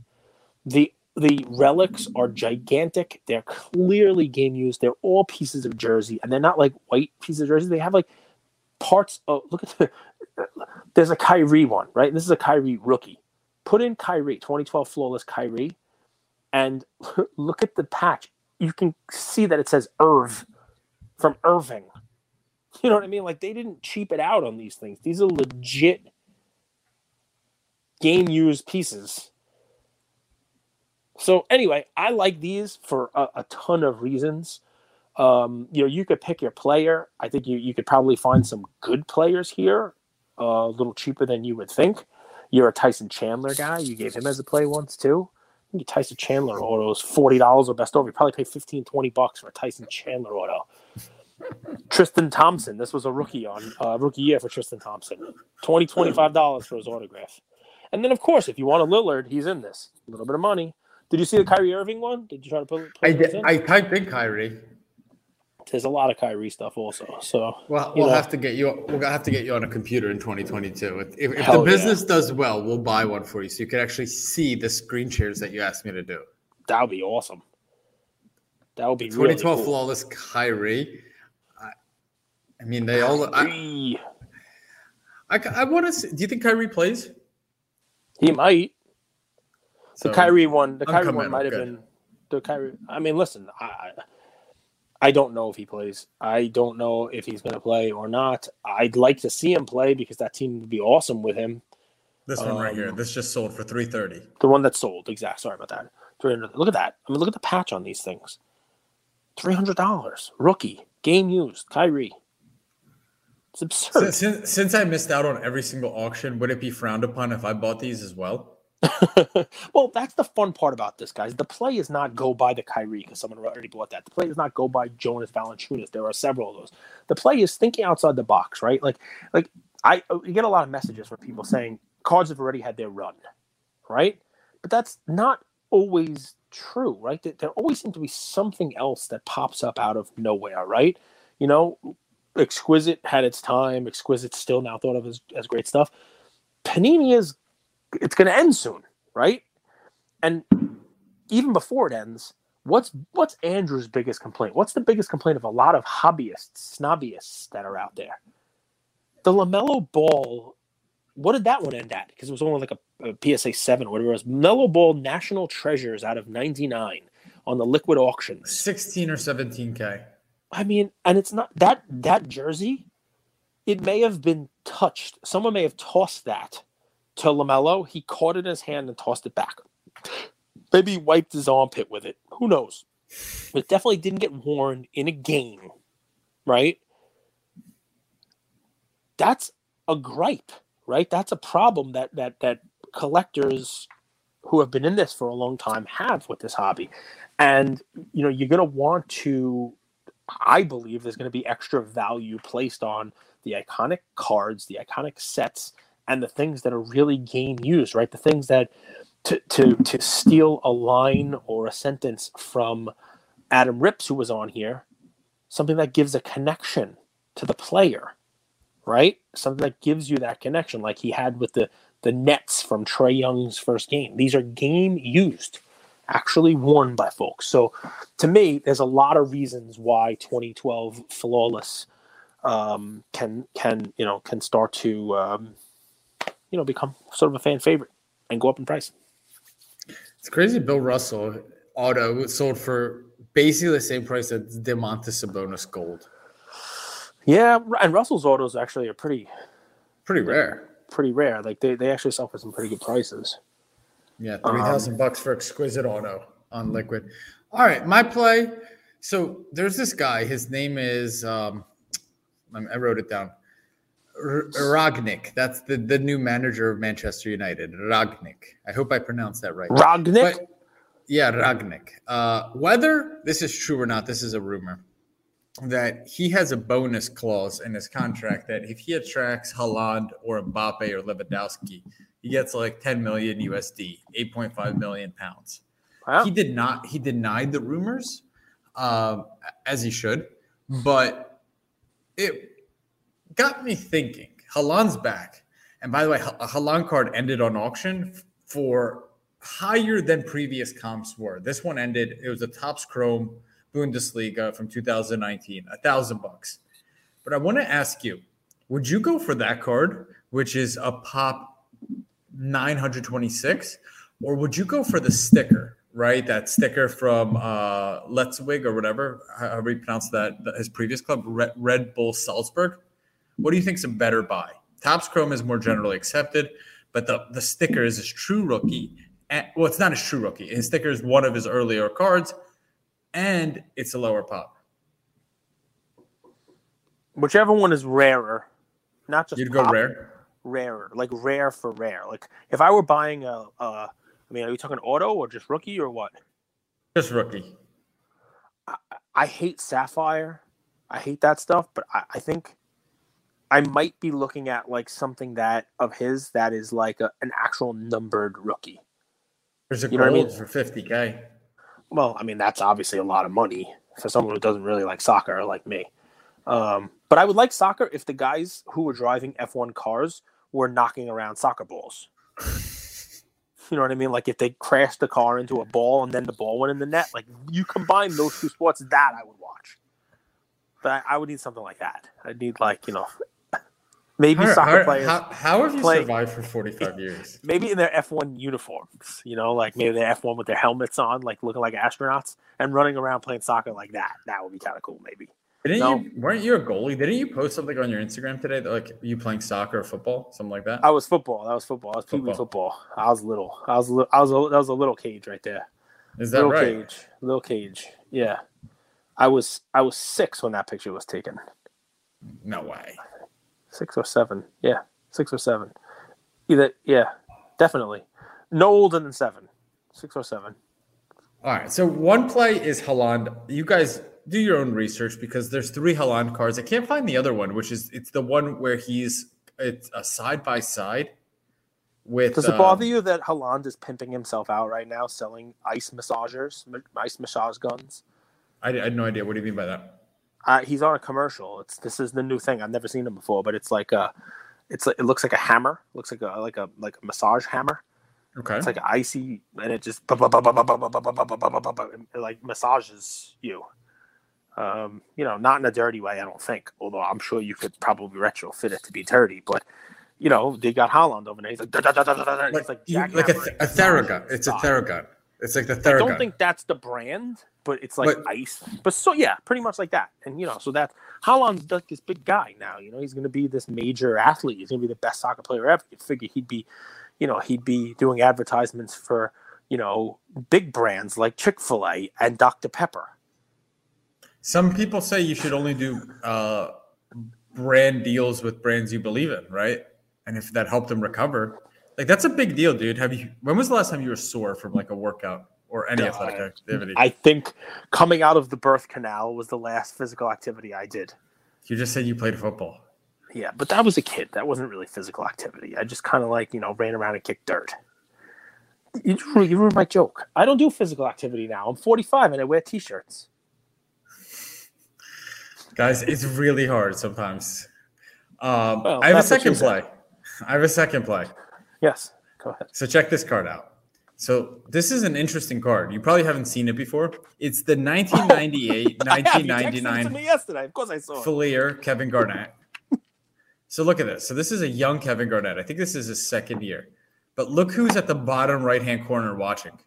The the relics are gigantic. They're clearly game used. They're all pieces of jersey, and they're not like white pieces of jersey. They have like parts of look at the there's a Kyrie one, right? This is a Kyrie rookie. Put in Kyrie, 2012 flawless Kyrie, and look at the patch. You can see that it says Irv from Irving. You know what I mean? Like they didn't cheap it out on these things. These are legit game used pieces. So anyway, I like these for a, a ton of reasons. Um, you know, you could pick your player. I think you you could probably find some good players here, uh, a little cheaper than you would think. You're a Tyson Chandler guy. You gave him as a play once too. I think Tyson Chandler auto is forty dollars or best over. You probably pay 15, 20 bucks for a Tyson Chandler auto. Tristan Thompson. This was a rookie on uh, rookie year for Tristan Thompson. 20 dollars for his autograph. And then of course, if you want a Lillard, he's in this. A little bit of money. Did you see the Kyrie Irving one? Did you try to put, put I did? I typed in Kyrie. There's a lot of Kyrie stuff also. So Well, we'll know. have to get you. We'll have to get you on a computer in 2022. If, if, if the yeah. business does well, we'll buy one for you, so you can actually see the screen shares that you asked me to do. that would be awesome. That would be really 2012 cool. flawless Kyrie. I, I mean, they all. I, Kyrie. I, I want to. see Do you think Kyrie plays? He might. The So, Kyrie one, the Kyrie one might have been the Kyrie. I mean, listen, I, I don't know if he plays. I don't know if he's going to play or not. I'd like to see him play because that team would be awesome with him. This one right here. Um, This just sold for 330. The one that sold, exact. Sorry about that. 300 Look at that. I mean, look at the patch on these things. Three hundred dollars, rookie, game used, Kyrie. It's absurd. Since, since, since I missed out on every single auction, would it be frowned upon if I bought these as well? Well, that's the fun part about this, guys. The play is not go by the Kyrie because someone already bought that. The play is not go by Jonas Valanciunas. There are several of those. The play is thinking outside the box, right? Like, like I uh, you get a lot of messages from people saying cards have already had their run, right? But that's not always true, right? There, there always seems to be something else that pops up out of nowhere, right? You know, Exquisite had its time. Exquisite still now thought of as, as great stuff. Panini is it's going to end soon, right? And even before it ends, what's what's Andrew's biggest complaint? What's the biggest complaint of a lot of hobbyists, snobbyists that are out there? The Lamelo Ball what did that one end at? Because it was only like a, a PSA seven or whatever it was. Melo Ball National Treasures out of ninety nine on the liquid auctions. 16 or 17k. I mean, and it's not that that jersey. It may have been touched. Someone may have tossed that to Lamelo. He caught it in his hand and tossed it back. Maybe he wiped his armpit with it. Who knows? But it definitely didn't get worn in a game, right? That's a gripe, right? That's a problem that that that collectors who have been in this for a long time have with this hobby. And you know, you're going to want to I believe there's going to be extra value placed on the iconic cards, the iconic sets, and the things that are really game used, right? The things that to to to steal a line or a sentence from Adam Rips, who was on here, something that gives a connection to the player, right? Something that gives you that connection, like he had with the the Nets from Trae Young's first game. These are game used, actually worn by folks. So, to me, there's a lot of reasons why 2012 flawless um, can can you know can start to um, you know become sort of a fan favorite and go up in price. It's crazy. Bill Russell auto sold for basically the same price as Domantas Sabonis gold. Yeah, and Russell's autos actually are pretty Pretty rare. pretty rare. Like they, they actually sell for some pretty good prices. Yeah, three thousand bucks for exquisite auto on liquid. All right, my play. So there's this guy. His name is um, I wrote it down. R- Rangnick. That's the the new manager of Manchester United. Rangnick. I hope I pronounced that right. Rangnick. But- yeah, Rangnick. Uh, whether this is true or not, this is a rumor that he has a bonus clause in his contract that if he attracts Haaland or Mbappe or Lewandowski, he gets like 10 million USD, 8.5 million pounds. Wow. He did not. He denied the rumors, um, as he should, but it got me thinking. Haaland's back, and by the way, a Haaland card ended on auction for higher than previous comps were. This one ended. It was a Topps Chrome Bundesliga from 2019, a thousand bucks. But I want to ask you: Would you go for that card, which is a pop 926, or would you go for the sticker? Right, that sticker from uh, Letzwig or whatever, however you pronounce that, his previous club, Red Bull Salzburg. What do you think's a better buy? Topps Chrome is more generally accepted, but the, the sticker is his true rookie. And, well, it's not his true rookie. His sticker is one of his earlier cards, and it's a lower pop. Whichever one is rarer, not just You'd go rare. rarer, like rare for rare. Like if I were buying a, a, I mean, are you talking auto or just rookie or what? Just rookie. I hate Sapphire. I hate that stuff, but I, I think I might be looking at like something that of his that is like a, an actual numbered rookie. There's a You know I mean? for 50K. Well, I mean that's obviously a lot of money for someone who doesn't really like soccer like me. Um, but I would like soccer if the guys who were driving F1 cars were knocking around soccer balls. You know what I mean? Like if they crashed the car into a ball and then the ball went in the net, like you combine those two sports, that I would watch. But I, I would need something like that. I need like you know, maybe How, soccer how- players, how, how have you play- survived for 45 years? maybe in their F1 uniforms. You know, like maybe their F1 with their helmets on, like looking like astronauts, and running around playing soccer like that. That would be kind of cool, maybe. Didn't No. you? Weren't you a goalie? Didn't you post something on your Instagram today that like you playing soccer or football, something like that? I was football. That was football. I was Football. football. I was little. I was. li- I was. A, that was a little cage right there. Is that little right? cage. Little cage. Yeah. I was. I was six when that picture was taken. No way. Six or seven. Yeah, six or seven. Either. Yeah, definitely. No older than seven. Six or seven. All right. So one play is Haaland. You guys do your own research because there's three Haaland cards. I can't find the other one, which is it's the one where he's it's a side by side with. Does it um, bother you that Haaland is pimping himself out right now, selling ice massagers, ice massage guns? I, I had no idea. What do you mean by that? uh, he's on a commercial. It's this is the new thing. I've never seen him before, but it's like a, it's it looks like a hammer. Looks like a like a like a massage hammer. Okay. It's like icy, and it just like massages you. Um, you know, not in a dirty way, I don't think. Although I'm sure you could probably retrofit it to be dirty, but you know, they got Haaland over there. He's like, like, like a, a Theragun. It's a Theragun. It's like the third. I don't think that's the brand, but it's like But- ice. But so yeah, pretty much like that. And you know, so that Haaland's like this big guy now. You know, he's going to be this major athlete. He's going to be the best soccer player ever. You figure he'd be, you know, he'd be doing advertisements for you know big brands like Chick Fil A and Dr Pepper. Some people say you should only do uh, brand deals with brands you believe in, right? And if that helped them recover, like that's a big deal, dude. Have you? When was the last time you were sore from like a workout or any athletic activity? I think coming out of the birth canal was the last physical activity I did. you just said you played football. Yeah, but that was a kid. That wasn't really physical activity. I just kind of like you know ran around and kicked dirt. You, you ruined my joke. I don't do physical activity now. I'm 45 and I wear t-shirts. Guys, it's really hard sometimes. Um, Well, I have a second play. I have a second play. Yes, go ahead. So check this card out. So this is an interesting card. You probably haven't seen it before. It's the 1998, I have. You texted it to 1999 me yesterday. Of course, I saw it. Fleer Kevin Garnett. so look at this. So this is a young Kevin Garnett. I think this is his second year. But look who's at the bottom right hand corner watching.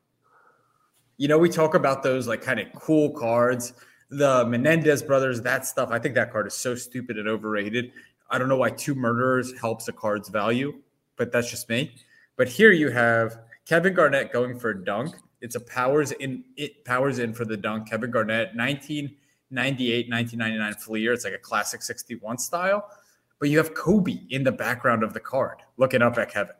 You know, we talk about those like kind of cool cards, the Menendez brothers, that stuff. I think that card is so stupid and overrated. I don't know why two murderers helps a card's value, but that's just me. But here you have Kevin Garnett going for a dunk. It's a powers in it powers in for the dunk. Kevin Garnett, 1998, 1999 Fleer. It's like a classic 61 style. But you have Kobe in the background of the card looking up at Kevin.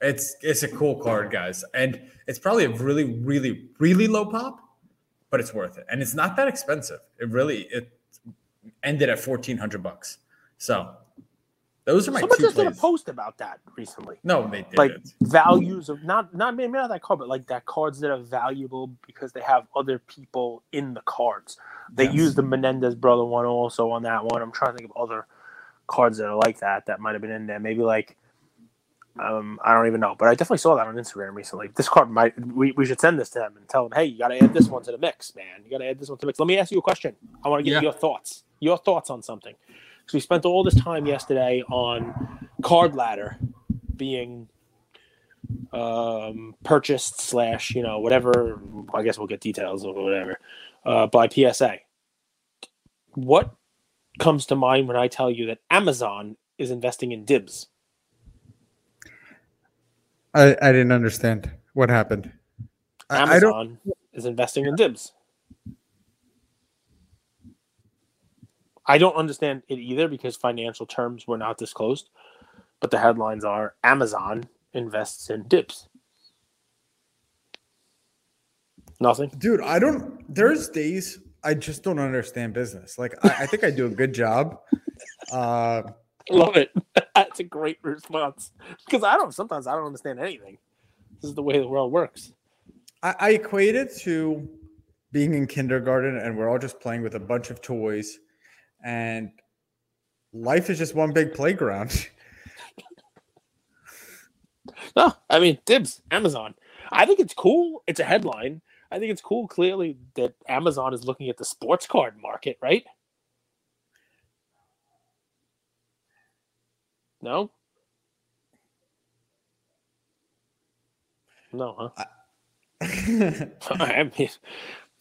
It's it's a cool card, guys. And it's probably a really, really, really low pop, but it's worth it. And it's not that expensive. It really it ended at 1400 bucks. So those are my Someone two just did a post about that recently. No, they didn't. Like values of not not maybe not that card, but like that cards that are valuable because they have other people in the cards. They Yes. used the Menendez brother one also on that one. I'm trying to think of other cards that are like that that might have been in there. Maybe like um, I don't even know, but I definitely saw that on Instagram recently. This card might we, we should send this to them and tell them, hey, you got to add this one to the mix, man. You got to add this one to the mix. Let me ask you a question. I want to get Yeah. your thoughts. Your thoughts on something. Because we spent all this time yesterday on card ladder being um, purchased slash you know whatever. I guess we'll get details or whatever uh, by PSA. What comes to mind when I tell you that Amazon is investing in Dibbs? I, I didn't understand what happened. I, I. Amazon is investing in Dibbs. I don't understand it either because financial terms were not disclosed, but the headlines are Amazon invests in Dibbs. Nothing. Dude, I don't. There's days I just don't understand business. Like I, I think I do a good job. Uh, Love it. That's a great response because I don't. Sometimes I don't understand anything. This is the way the world works. I, I equate it to being in kindergarten and we're all just playing with a bunch of toys, and life is just one big playground. No, I mean Dibbs, Amazon. I think it's cool. It's a headline. I think it's cool. Clearly, that Amazon is looking at the sports card market, right? No. No, huh? I mean,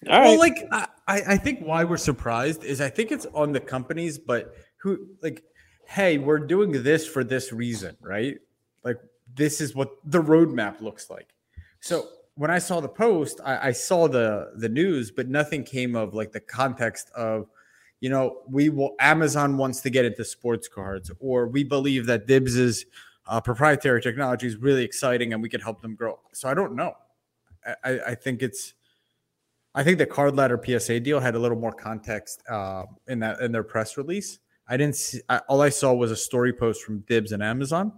Well, like I, I think why we're surprised is I think it's on the companies, but who like, hey, we're doing this for this reason, right? Like this is what the roadmap looks like. So when I saw the post, I, I saw the the news, but nothing came of like the context of, you know, we will Amazon wants to get into sports cards, or we believe that Dibbs's uh, proprietary technology is really exciting and we could help them grow. So I don't know. I, I think it's I think the card ladder PSA deal had a little more context uh, in that in their press release. I didn't see. I, all I saw was a story post from Dibbs and Amazon,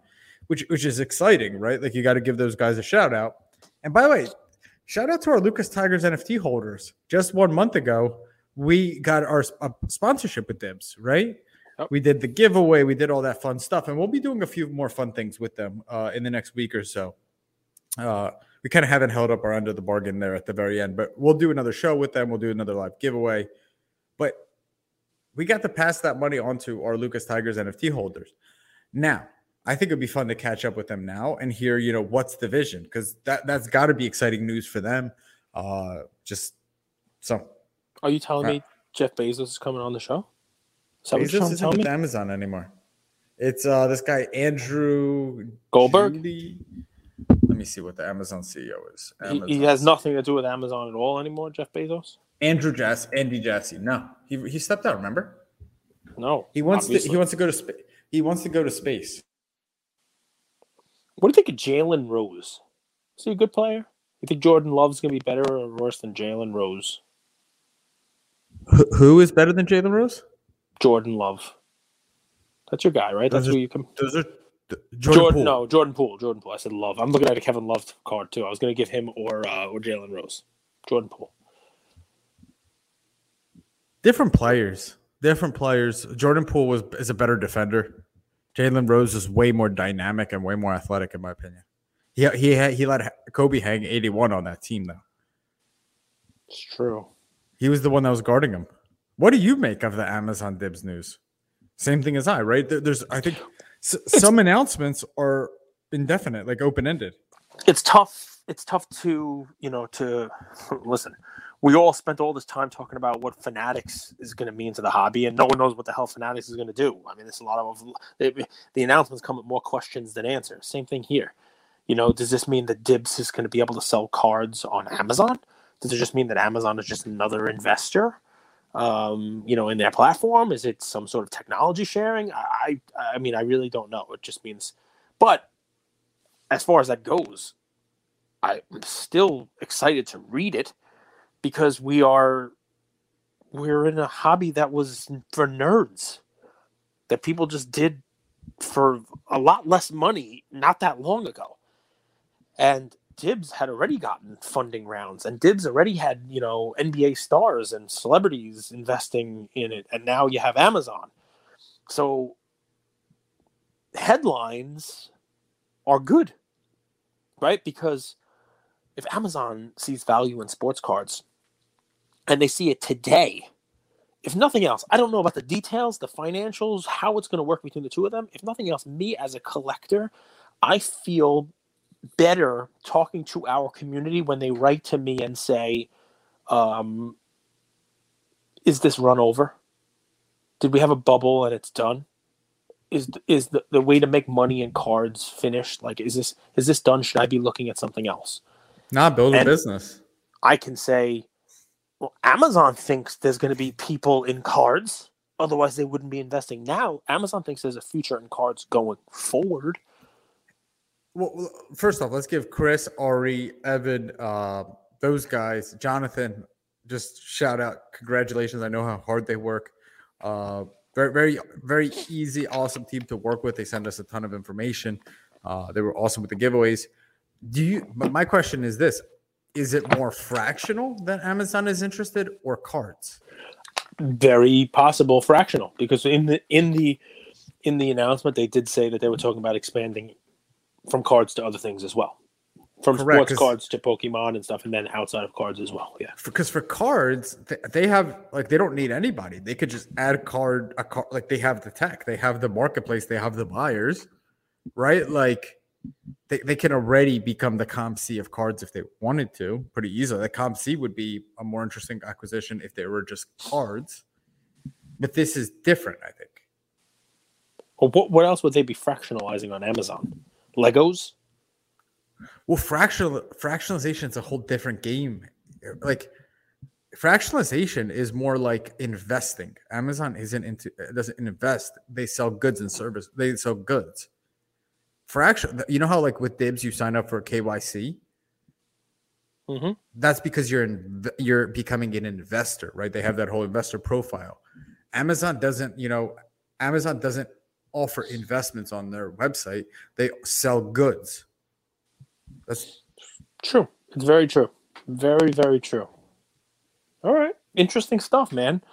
which which is exciting, right? Like you got to give those guys a shout out. And by the way, shout out to our Lucas Tigers NFT holders. Just one month ago, we got our uh, sponsorship with Dibbs, right? Yep. We did the giveaway, we did all that fun stuff, and we'll be doing a few more fun things with them uh, in the next week or so. Uh, we kind of haven't held up our end of the bargain there at the very end, but we'll do another show with them. We'll do another live giveaway. But we got to pass that money on to our Lucas Tigers NFT holders. Now, I think it'd be fun to catch up with them now and hear, you know, what's the vision because that that's got to be exciting news for them. Uh, just so. Are you telling Uh, me Jeff Bezos is coming on the show? Is that Bezos isn't tell with me? Amazon anymore. It's uh this guy Andrew Goldberg? Judy. Let me see what the Amazon CEO is. He, he Amazon has nothing to do with Amazon at all anymore, Jeff Bezos? Andrew Jass, Andy Jassy. No, he he stepped out. Remember, No. he wants to he wants to go to space. He wants to go to space. What do you think of Jalen Rose? Is he a good player? You think Jordan Love's going to be better or worse than Jalen Rose? who is better than Jalen Rose? Jordan Love. That's your guy, right? That's Those are- who you come. Those are Jordan, Jordan, Poole. no, Jordan Poole. Jordan Poole. I said Love. I'm looking at a Kevin Love card too. I was going to give him or uh, or Jalen Rose. Jordan Poole. different players. Different players. Jordan Poole was is a better defender. Jalen Rose is way more dynamic and way more athletic, in my opinion. He he had, he let Kobe hang eighty one on that team though. It's true. He was the one that was guarding him. What do you make of the Amazon Dibbs news? Same thing as I, right? There's, I think, s- some announcements are indefinite, like open ended. it's tough it's tough to you know to listen we all spent all this time talking about what fanatics is going to mean to the hobby and no one knows what the hell fanatics is going to do. I mean there's a lot of the, the announcements come with more questions than answers. Same thing here. You know does this mean that Dibbs is going to be able to sell cards on amazon? Does it just mean that amazon is just another investor um, you know in their platform? Is it some sort of technology sharing? I i, I mean i really don't know. It just means but as far as that goes, I'm still excited to read it because we are we're in a hobby that was for nerds that people just did for a lot less money not that long ago. And Dibbs had already gotten funding rounds and Dibbs already had, you know, NBA stars and celebrities investing in it and now you have Amazon. So headlines are good, right? Because if Amazon sees value in sports cards and they see it today, if nothing else, I don't know about the details, the financials, how it's going to work between the two of them. If nothing else, me as a collector, I feel better talking to our community when they write to me and say, um, Is this run over? Did we have a bubble and it's done? is is the, the way to make money in cards finished like is this is this done should i be looking at something else Not build a And- business. i can say well amazon thinks there's going to be people in cards otherwise they wouldn't be investing now amazon thinks there's a future in cards going forward Well, first off, let's give Chris, Ari, Evan, uh, those guys, Jonathan, just shout out. Congratulations. I know how hard they work. Uh, very, very, very easy, awesome team to work with. They send us a ton of information. Uh, they were awesome with the giveaways. Do you, but my question is this is it more fractional that Amazon is interested or cards? very possible fractional because in the in the in the announcement they did say that they were talking about expanding from cards to other things as well. From Correct, sports cards to pokemon and stuff and then outside of cards as well yeah. Because for cards they have like they don't need anybody. They could just add a card a card like they have the tech. They have the marketplace. They have the buyers right? Like they, they can already become the COMC of cards if they wanted to pretty easily. The COMC would be a more interesting acquisition if they were just cards. But this is different i think. Well, what, what else would they be fractionalizing on Amazon? Legos? Well, fractional fractionalization is a whole different game. Like fractionalization is more like investing. Amazon isn't into doesn't invest. They sell goods and service. They sell goods. Fraction. You know how like with Dibbs you sign up for KYC. Mm-hmm. That's because you're in, you're becoming an investor, right? They have that whole investor profile. Amazon doesn't. You know, Amazon doesn't offer investments on their website. They sell goods. That's True. It's very true. Very, very true. All right. Interesting stuff, man.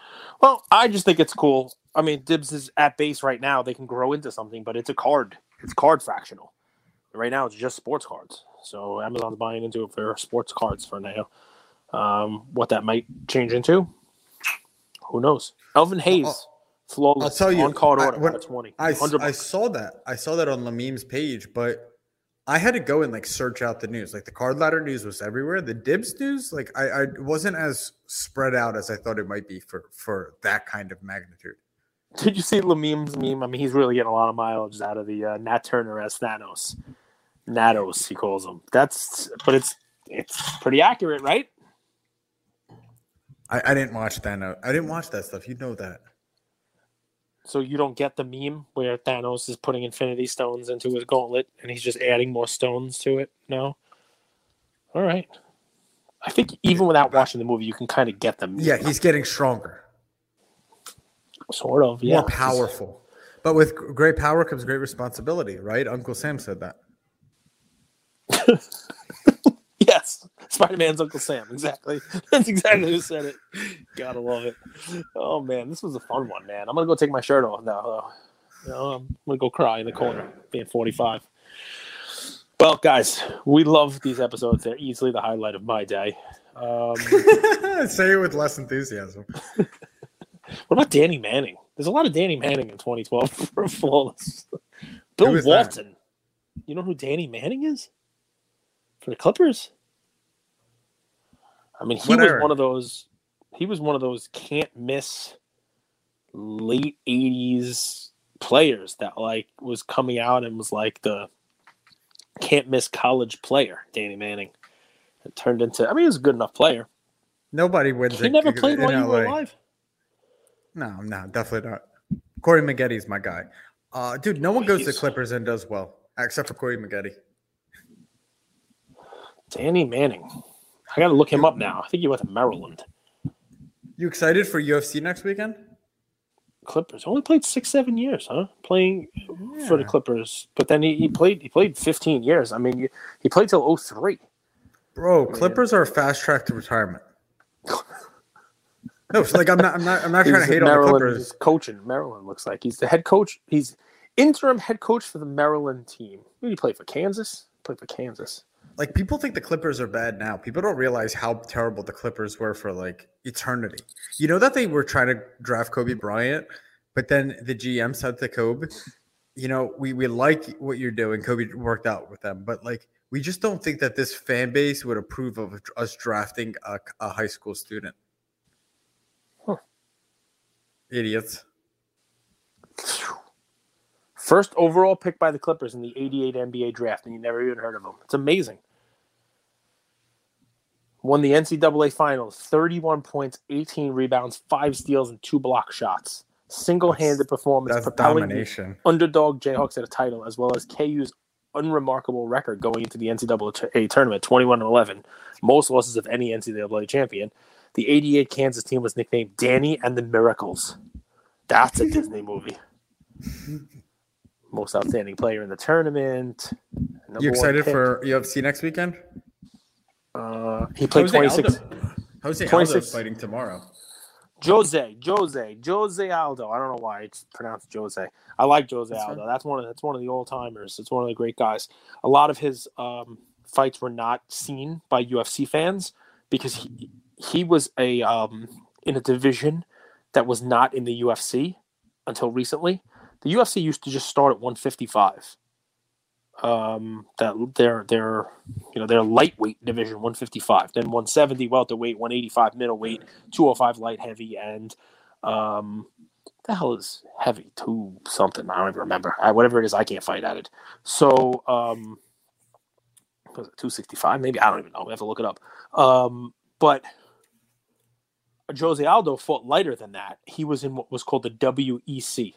Well, I just think it's cool. I mean, Dibbs is at base right now. They can grow into something, but it's a card. It's card fractional. Right now, it's just sports cards. So Amazon's buying into it for sports cards for now. Um, what that might change into, who knows? Elvin Hayes, Flawless. I'll tell you, on card I- order when- for twenty. I, s- 100 I saw that. I saw that on Lamim's page, but I had to go and like search out the news. Like the card ladder news was everywhere. The Dibbs news, like I, I wasn't as spread out as I thought it might be for for that kind of magnitude. Did you see Lamim's meme? I mean, he's really getting a lot of mileage out of the uh, Nat Turner as Thanos. Natos, he calls him. That's, but it's it's pretty accurate, right? I, I didn't watch that. I didn't watch that stuff. You know that. So you don't get the meme where Thanos is putting Infinity Stones into his gauntlet and he's just adding more stones to it. No. All right. I think even without watching the movie, you can kind of get the meme. Yeah, he's getting stronger, sort of. Yeah, more powerful. But with great power comes great responsibility, right? Uncle Sam said that. Spider Man's Uncle Sam. Exactly. That's exactly who said it. Gotta love it. Oh man, this was a fun one, man. I'm gonna go take my shirt off now. Though. You know, I'm gonna go cry in the corner, being 45. Well, guys, we love these episodes. They're easily the highlight of my day. Um, Say it with less enthusiasm. what about Danny Manning? There's a lot of Danny Manning in 2012 for Flawless. Bill is that? Walton. You know who Danny Manning is? For the Clippers? I mean, he What was one of those he was one of those can't miss late 80s players that like was coming out and was like the can't miss college player, Danny Manning. It turned into I mean, he was a good enough player. Nobody wins. He it never played while you were alive. No, no, definitely not. Corey Maggette's my guy. Uh, dude, no one goes to Clippers and does well except for Corey Maggetti. Danny Manning. I got to look him up now. I think he went to Maryland. You excited for UFC next weekend? Clippers only played six, seven years, huh? Playing for the Clippers, but then he, he played he played fifteen years. I mean, he, he played till 03. Bro, Clippers are a fast track to retirement. No, so like I'm not, I'm not, I'm not trying to hate at on the Maryland. Clippers. He's coaching Maryland. Looks like he's the head coach. He's interim head coach for the Maryland team. Who did he play for? Kansas. Played for Kansas. Like people think the Clippers are bad now. People don't realize how terrible the Clippers were for like eternity. You know that they were trying to draft Kobe Bryant, but then the GM said to Kobe, "You know, we we like what you're doing. Kobe worked out with them, but like we just don't think that this fan base would approve of us drafting a, a high school student." Huh. Idiots. First overall pick by the Clippers in the '88 NBA draft, and you never even heard of him. It's amazing. Won the NCAA Finals, 31 points, 18 rebounds, five steals, and two block shots. Single-handed performance, That's propelling domination. underdog Jayhawks at a title, as well as KU's unremarkable record going into the NCAA tournament, 21 and 11, most losses of any NCAA champion. The 88 Kansas team was nicknamed Danny and the Miracles. That's a Disney movie. Most outstanding player in the tournament. You one excited pick. for UFC next weekend? Uh, he played Jose 26. Aldo, Jose 26. Aldo's fighting tomorrow. Jose, Jose, Jose Aldo. I don't know why it's pronounced Jose. I like Jose That's Aldo. fine. That's one of that's one of the old timers. It's one of the great guys. A lot of his um, fights were not seen by UFC fans because he he was a um, in a division that was not in the UFC until recently. The UFC used to just start at 155. Um, that their their you know their lightweight division 155, then 170 welterweight, 185 middleweight, 205 light heavy, and um, the hell is heavy two something? I don't even remember. I, whatever it is, I can't fight at it. So um, was it 265? Maybe I don't even know. We have to look it up. Um, but Jose Aldo fought lighter than that. He was in what was called the WEC.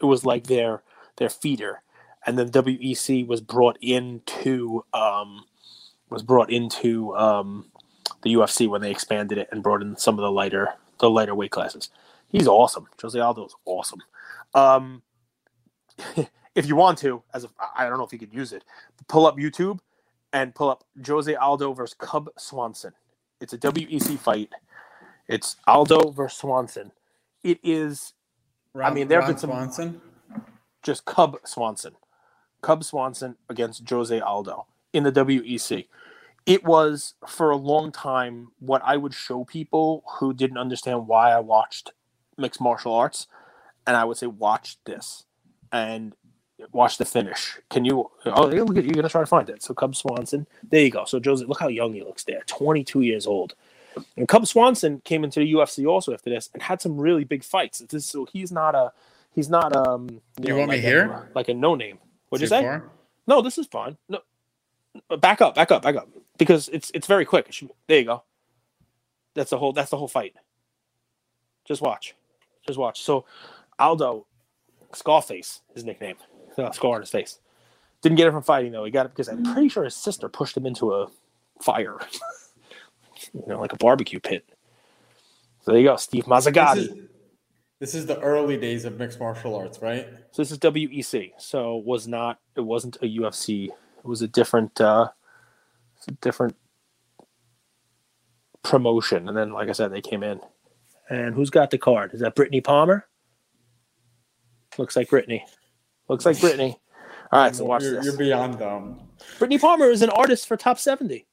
It was like their their feeder, and then WEC was brought into um, was brought into um, the UFC when they expanded it and brought in some of the lighter the lighter weight classes. He's awesome. Jose Aldo is awesome. Um, if you want to, as a, I don't know if you could use it, pull up YouTube and pull up Jose Aldo versus Cub Swanson. It's a WEC fight. It's Aldo versus Swanson. It is Ron, mean, there have been some- Swanson. just Cub Swanson. Cub Swanson against Jose Aldo in the WEC. It was for a long time what I would show people who didn't understand why I watched mixed martial arts and I would say watch this and watch the finish. Can you? Oh, look at you. You're gonna try to find it. So Cub Swanson. There you go. So Jose, look how young he looks there. 22 years old. And Cub Swanson came into the UFC also after this and had some really big fights. This, so he's not a he's not um You know, want me here? a, like a no name. What'd you say? far? No, this is fine. No, back up, back up, back up, because it's it's very quick. There you go. That's the whole. That's the whole fight. Just watch, just watch. So, Aldo, Scarface, his nickname, uh, scar on his face. Didn't get it from fighting though. He got it because I'm pretty sure his sister pushed him into a fire, you know, like a barbecue pit. So there you go, Steve This Mazzagatti. is, this is the early days of mixed martial arts, right? So this is WEC. So it was not it wasn't a UFC. It was a different uh a different promotion. And then like I said, they came in. And who's got the card? Is that Brittany Palmer? Looks like Brittany. Looks like Brittany. All right, so watch you're, this. you're beyond them. Brittany Palmer is an artist for top 70.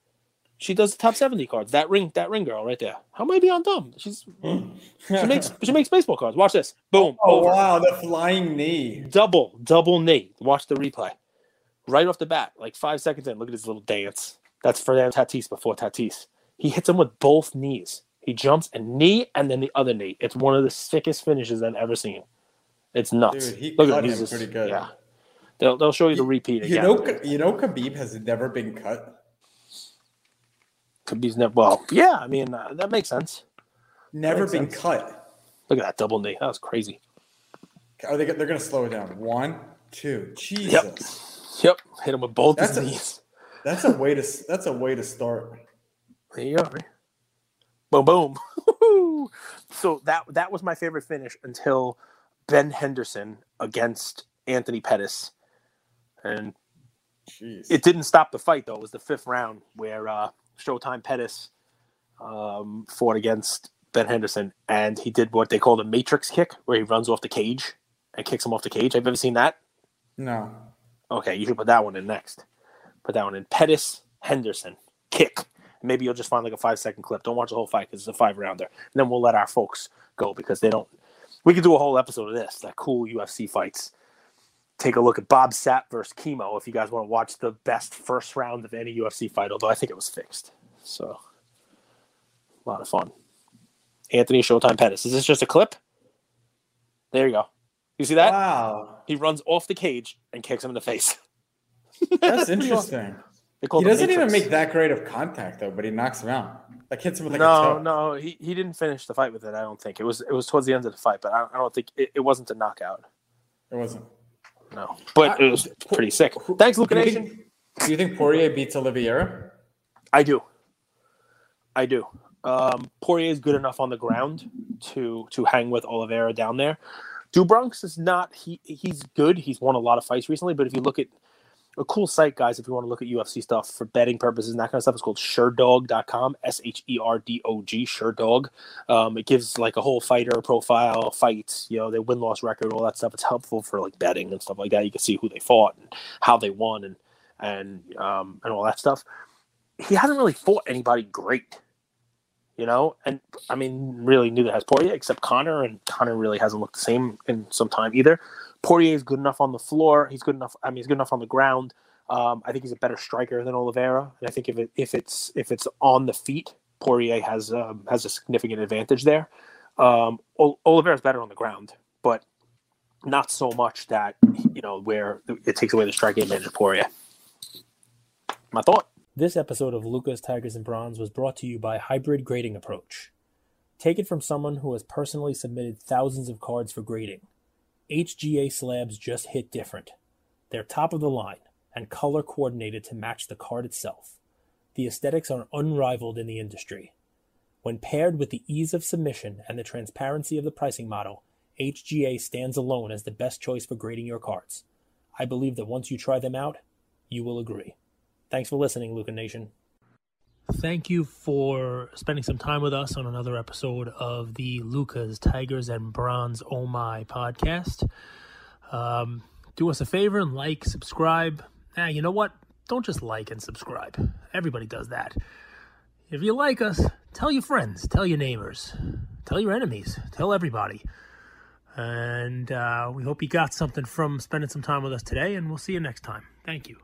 She does the top 70 cards. That ring, that ring girl right there. How am I beyond dumb? She's hmm. she makes she makes baseball cards. Watch this. Boom. oh over. wow, the flying knee. double, double knee. Watch the replay. Right off the bat, like five seconds in, look at his little dance. That's Fernando Tatis before Tatis. He hits him with both knees. He jumps and knee and then the other knee. It's one of the sickest finishes I've ever seen. It's nuts. Dude, he look cut at him. pretty good. Yeah. They'll, they'll show you the repeat You again. know, you know, Khabib has never been cut. Khabib's never, well, yeah, I mean, uh, that makes sense. Never Makes been sense. cut. Look at that double knee. That was crazy. Are they? They're gonna slow it down. One, two. Jesus, Yep. yep. Hit him with both That's his a- knees. that's a way to. That's a way to start. There you go. Boom, boom. so that that was my favorite finish until Ben Henderson against Anthony Pettis, and Jeez. it didn't stop the fight though. It was the fifth round where uh, Showtime Pettis um, fought against Ben Henderson, and he did what they call the Matrix kick, where he runs off the cage and kicks him off the cage. Have you ever seen that? no. Okay, you should put that one in next. Put that one in. Pettis Henderson kick. Maybe you'll just find like a five second clip. Don't watch the whole fight because it's a five rounder. And then we'll let our folks go because they don't. We could do a whole episode of this, that cool UFC fights. Take a look at Bob Sapp versus Kimo if you guys want to watch the best first round of any UFC fight, although I think it was fixed. So, a lot of fun. Anthony Showtime Pettis. Is this just a clip? There you go. You see that? Wow, He runs off the cage and kicks him in the face. that's interesting. He doesn't even make that great of contact though, but he knocks him out. Like hits him with like a no, no, he, he didn't finish the fight with it. I don't think it was it was towards the end of the fight, but I, I don't think it, it wasn't a knockout. It wasn't. No, but it was pretty sick. Thanks, Luca Do you Nation. think, do you think Poirier beats Oliveira? I do, I do. Um, Poirier is good enough on the ground to to hang with Oliveira down there. Do Bronx is not. He he's good. He's won a lot of fights recently. But if you look at a cool site, guys, if you want to look at UFC stuff for betting purposes and that kind of stuff, it's called Sherdog.com. S H E R D O G. SureDog. Um, it gives like a whole fighter profile, fights, you know, their win loss record, all that stuff. It's helpful for like betting and stuff like that. You can see who they fought and how they won and and um, and all that stuff. He hasn't really fought anybody great you know. And I mean, really, neither has Poirier except Conor, and Conor really hasn't looked the same in some time either. Poirier is good enough on the floor. He's good enough. I mean, he's good enough on the ground. Um, I think he's a better striker than Oliveira, and I think if it if it's if it's on the feet, Poirier has um, has a significant advantage there. Um, Ol- Oliveira's better on the ground, but not so much that you know where it takes away the striking advantage of Poirier. My thought. This episode of Lucas Tigers and Bronze was brought to you by Hybrid Grading Approach. Take it from someone who has personally submitted thousands of cards for grading. HGA slabs just hit different. They're top of the line and color coordinated to match the card itself. The aesthetics are unrivaled in the industry. When paired with the ease of submission and the transparency of the pricing model, HGA stands alone as the best choice for grading your cards. I believe that once you try them out, you will agree. Thanks for listening, Luca Nation. Thank you for spending some time with us on another episode of the Lucas Tigers and Bronze Oh My podcast. Um, do us a favor and like, subscribe. Ah, you know what? Don't just like and subscribe. Everybody does that. If you like us, tell your friends, tell your neighbors, tell your enemies, tell everybody. And uh, we hope you got something from spending some time with us today, and we'll see you next time. Thank you.